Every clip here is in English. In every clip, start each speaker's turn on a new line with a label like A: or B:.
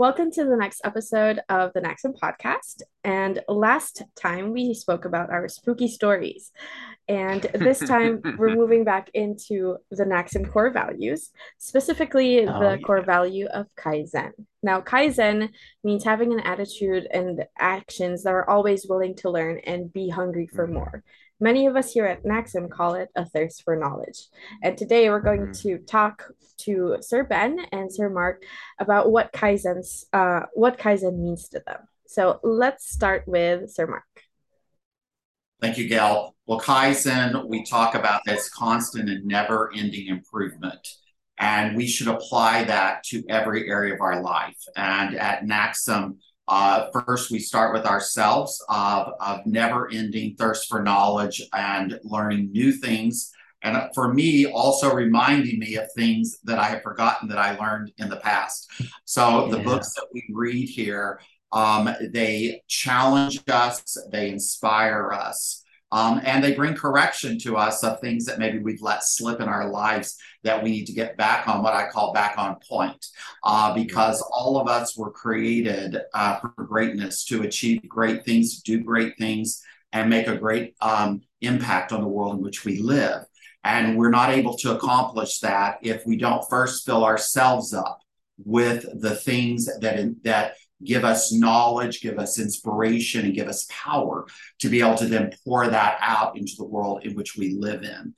A: Welcome to the next episode of the NaXum podcast. And last time we spoke about our spooky stories. And this time we're moving back into the NaXum core values, specifically
B: Oh,
A: the core value of Kaizen. Now, Kaizen means having an attitude and actions that are always willing to learn and be hungry for
B: hmm
A: more. Many of us here at NaXum call it a thirst for knowledge. And today we're going
B: hmm
A: to talk to Sir Ben and Sir Mark about what Kaizen's uh, what Kaizen means to them. So let's start with Sir Mark.
C: Thank you, Gail. Well, Kaizen, we talk about this constant and never ending improvement. And we should apply that to every area of our life. And at NaXum, uh, first we start with ourselves of, of never ending thirst for knowledge and learning new things. And for me, also reminding me of things that I have forgotten that I learned in the past. So the books that we read here um, they challenge us, they inspire us, um, and they bring correction to us of things that maybe we've let slip in our lives that we need to get back on what I call back on point. Uh, because all of us were created uh, for greatness to achieve great things, do great things, and make a great um, impact on the world in which we live. And we're not able to accomplish that if we don't first fill ourselves up with the things that that give us knowledge, give us inspiration, and give us power to be able to then pour that out into the world in which we live in.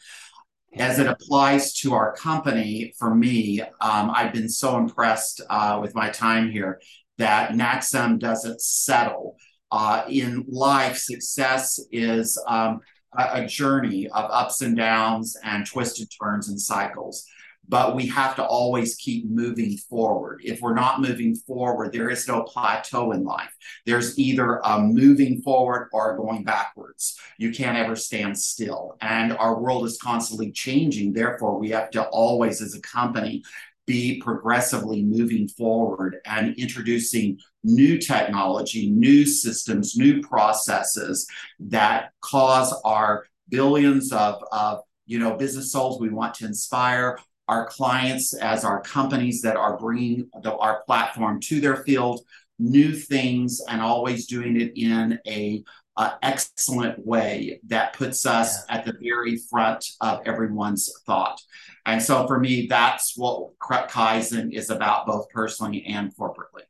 C: As it applies to our company, for me, um, I've been so impressed uh, with my time here that NaXum doesn't settle. Uh, in life, success is um, a, a journey of ups and downs and twisted turns and cycles but we have to always keep moving forward. If we're not moving forward, there is no plateau in life. There's either a moving forward or going backwards. You can't ever stand still. And our world is constantly changing. Therefore, we have to always, as a company, be progressively moving forward and introducing new technology, new systems, new processes that cause our billions of, of you know business souls we want to inspire our clients as our companies that are bringing the, our platform to their field new things and always doing it in a uh, excellent way that puts us
B: Yeah.
C: at the very front of everyone's thought and so for me that's what kaizen is about both personally and corporately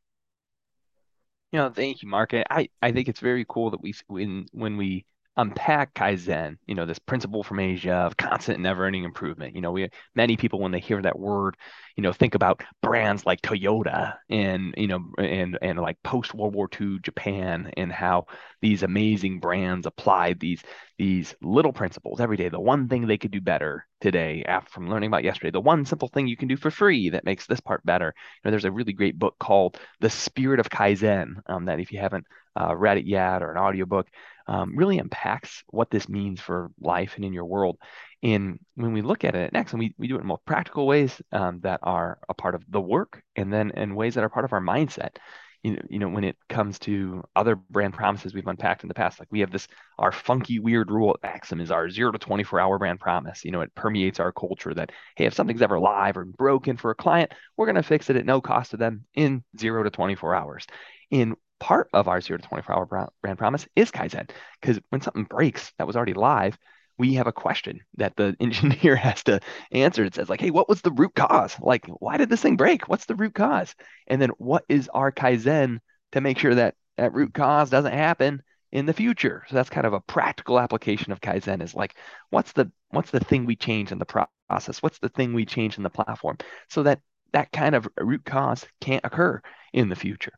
B: You know, thank you, Mark. I, I think it's very cool that we when when we unpack Kaizen, you know, this principle from Asia of constant never-ending improvement. You know, we many people when they hear that word, you know, think about brands like Toyota and you know and and like post World War II Japan and how these amazing brands applied these these little principles every day. The one thing they could do better today after from learning about yesterday, the one simple thing you can do for free that makes this part better. You know, there's a really great book called The Spirit of Kaizen um, that if you haven't uh, read it yet or an audiobook, um, really unpacks what this means for life and in your world. And when we look at it next, and we, we do it in more practical ways um, that are a part of the work, and then in ways that are part of our mindset. You know, you know, when it comes to other brand promises we've unpacked in the past, like we have this, our funky, weird rule at NaXum is our zero to 24 hour brand promise. You know, it permeates our culture that, hey, if something's ever live or broken for a client, we're going to fix it at no cost to them in zero to 24 hours. In part of our zero to 24 hour brand promise is Kaizen. Because when something breaks that was already live, we have a question that the engineer has to answer. It says, like, hey, what was the root cause? Like, why did this thing break? What's the root cause? And then what is our Kaizen to make sure that that root cause doesn't happen in the future? So that's kind of a practical application of Kaizen is like, what's the what's the thing we change in the process? What's the thing we change in the platform so that that kind of root cause can't occur in the future?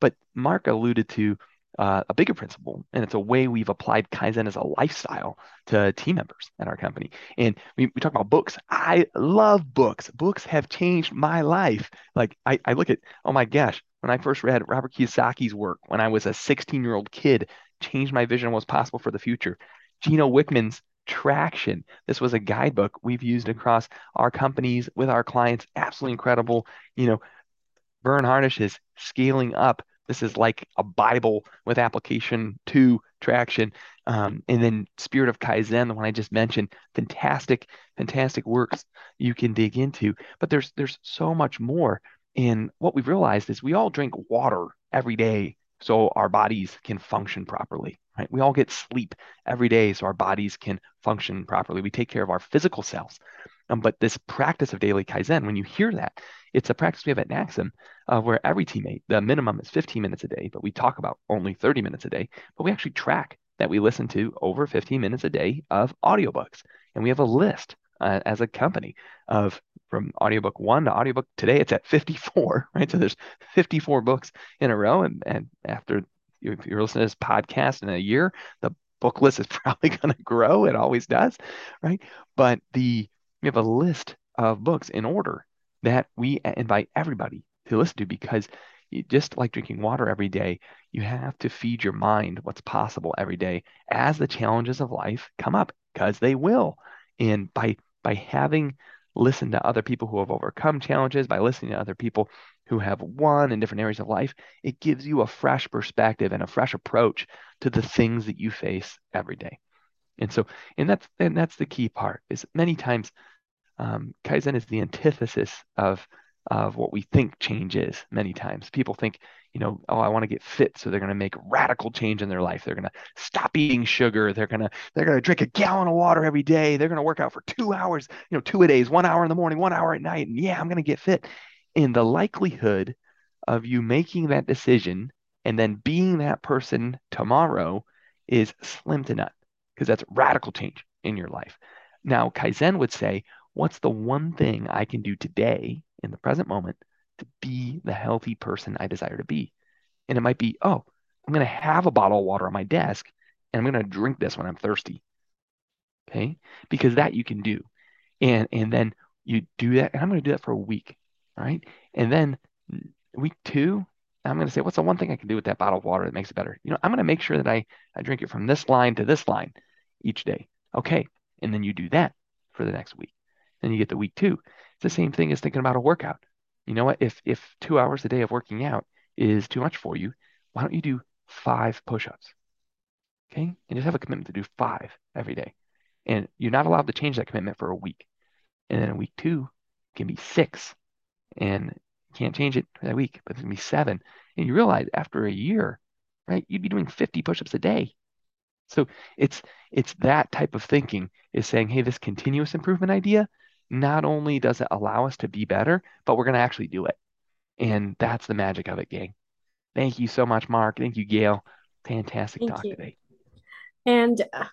B: But Mark alluded to uh, a bigger principle, and it's a way we've applied Kaizen as a lifestyle to team members at our company. And we, we talk about books. I love books. Books have changed my life. Like I, I look at, oh my gosh, when I first read Robert Kiyosaki's work when I was a 16 year old kid, changed my vision of what's possible for the future. Gino Wickman's Traction. This was a guidebook we've used across our companies with our clients. Absolutely incredible. You know, Verne Harnish is scaling up. This is like a Bible with application to traction. Um, and then Spirit of Kaizen, the one I just mentioned, fantastic, fantastic works you can dig into. But there's there's so much more. And what we've realized is we all drink water every day so our bodies can function properly, right? We all get sleep every day so our bodies can function properly. We take care of our physical cells. Um, but this practice of daily Kaizen, when you hear that, it's a practice we have at NaXum uh, where every teammate, the minimum is 15 minutes a day, but we talk about only 30 minutes a day. But we actually track that we listen to over 15 minutes a day of audiobooks. And we have a list uh, as a company of from audiobook one to audiobook today it's at 54 right? So there's 54 books in a row and, and after if you're listening to this podcast in a year the book list is probably going to grow. It always does right? But the we have a list of books in order that we invite everybody to listen to because you, just like drinking water every day you have to feed your mind what's possible every day as the challenges of life come up because they will. And by by having listened to other people who have overcome challenges, by listening to other people who have won in different areas of life, it gives you a fresh perspective and a fresh approach to the things that you face every day. And so, and that's and that's the key part. Is many times um, Kaizen is the antithesis of of what we think change is. Many times, people think you know, oh, I want to get fit, so they're going to make radical change in their life. They're going to stop eating sugar. They're going to they're going to drink a gallon of water every day. They're going to work out for two hours, you know, two a days, one hour in the morning, one hour at night, and yeah, I'm going to get fit. And the likelihood of you making that decision and then being that person tomorrow is slim to none because that's radical change in your life. Now, Kaizen would say, what's the one thing I can do today in the present moment to be the healthy person I desire to be. And it might be, oh, I'm going to have a bottle of water on my desk and I'm going to drink this when I'm thirsty. Okay. Because that you can do. And, and then you do that. And I'm going to do that for a week. Right. And then week two, I'm going to say, what's the one thing I can do with that bottle of water that makes it better? You know, I'm going to make sure that I, I drink it from this line to this line each day. Okay. And then you do that for the next week. Then you get the week two. It's the same thing as thinking about a workout you know what? If if two hours a day of working out is too much for you, why don't you do five push-ups? Okay, and just have a commitment to do five every day. And you're not allowed to change that commitment for a week. And then a week two can be six, and can't change it that week, but it's gonna be seven. And you realize after a year, right, you'd be doing 50 push-ups a day. So it's it's that type of thinking is saying, hey, this continuous improvement idea not only does it allow us to be better, but we're going to actually do it. And that's the magic of it, gang. Thank you so much, Mark. Thank you, Gail. Fantastic Thank talk you. today.
A: And uh,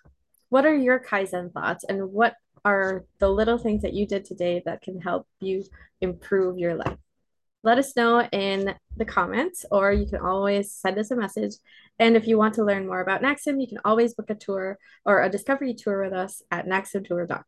A: what are your Kaizen thoughts? And what are the little things that you did today that can help you improve your life? Let us know in the comments, or you can always send us a message. And if you want to learn more about NaXum, you can always book a tour or a discovery tour with us at naxumtour.com.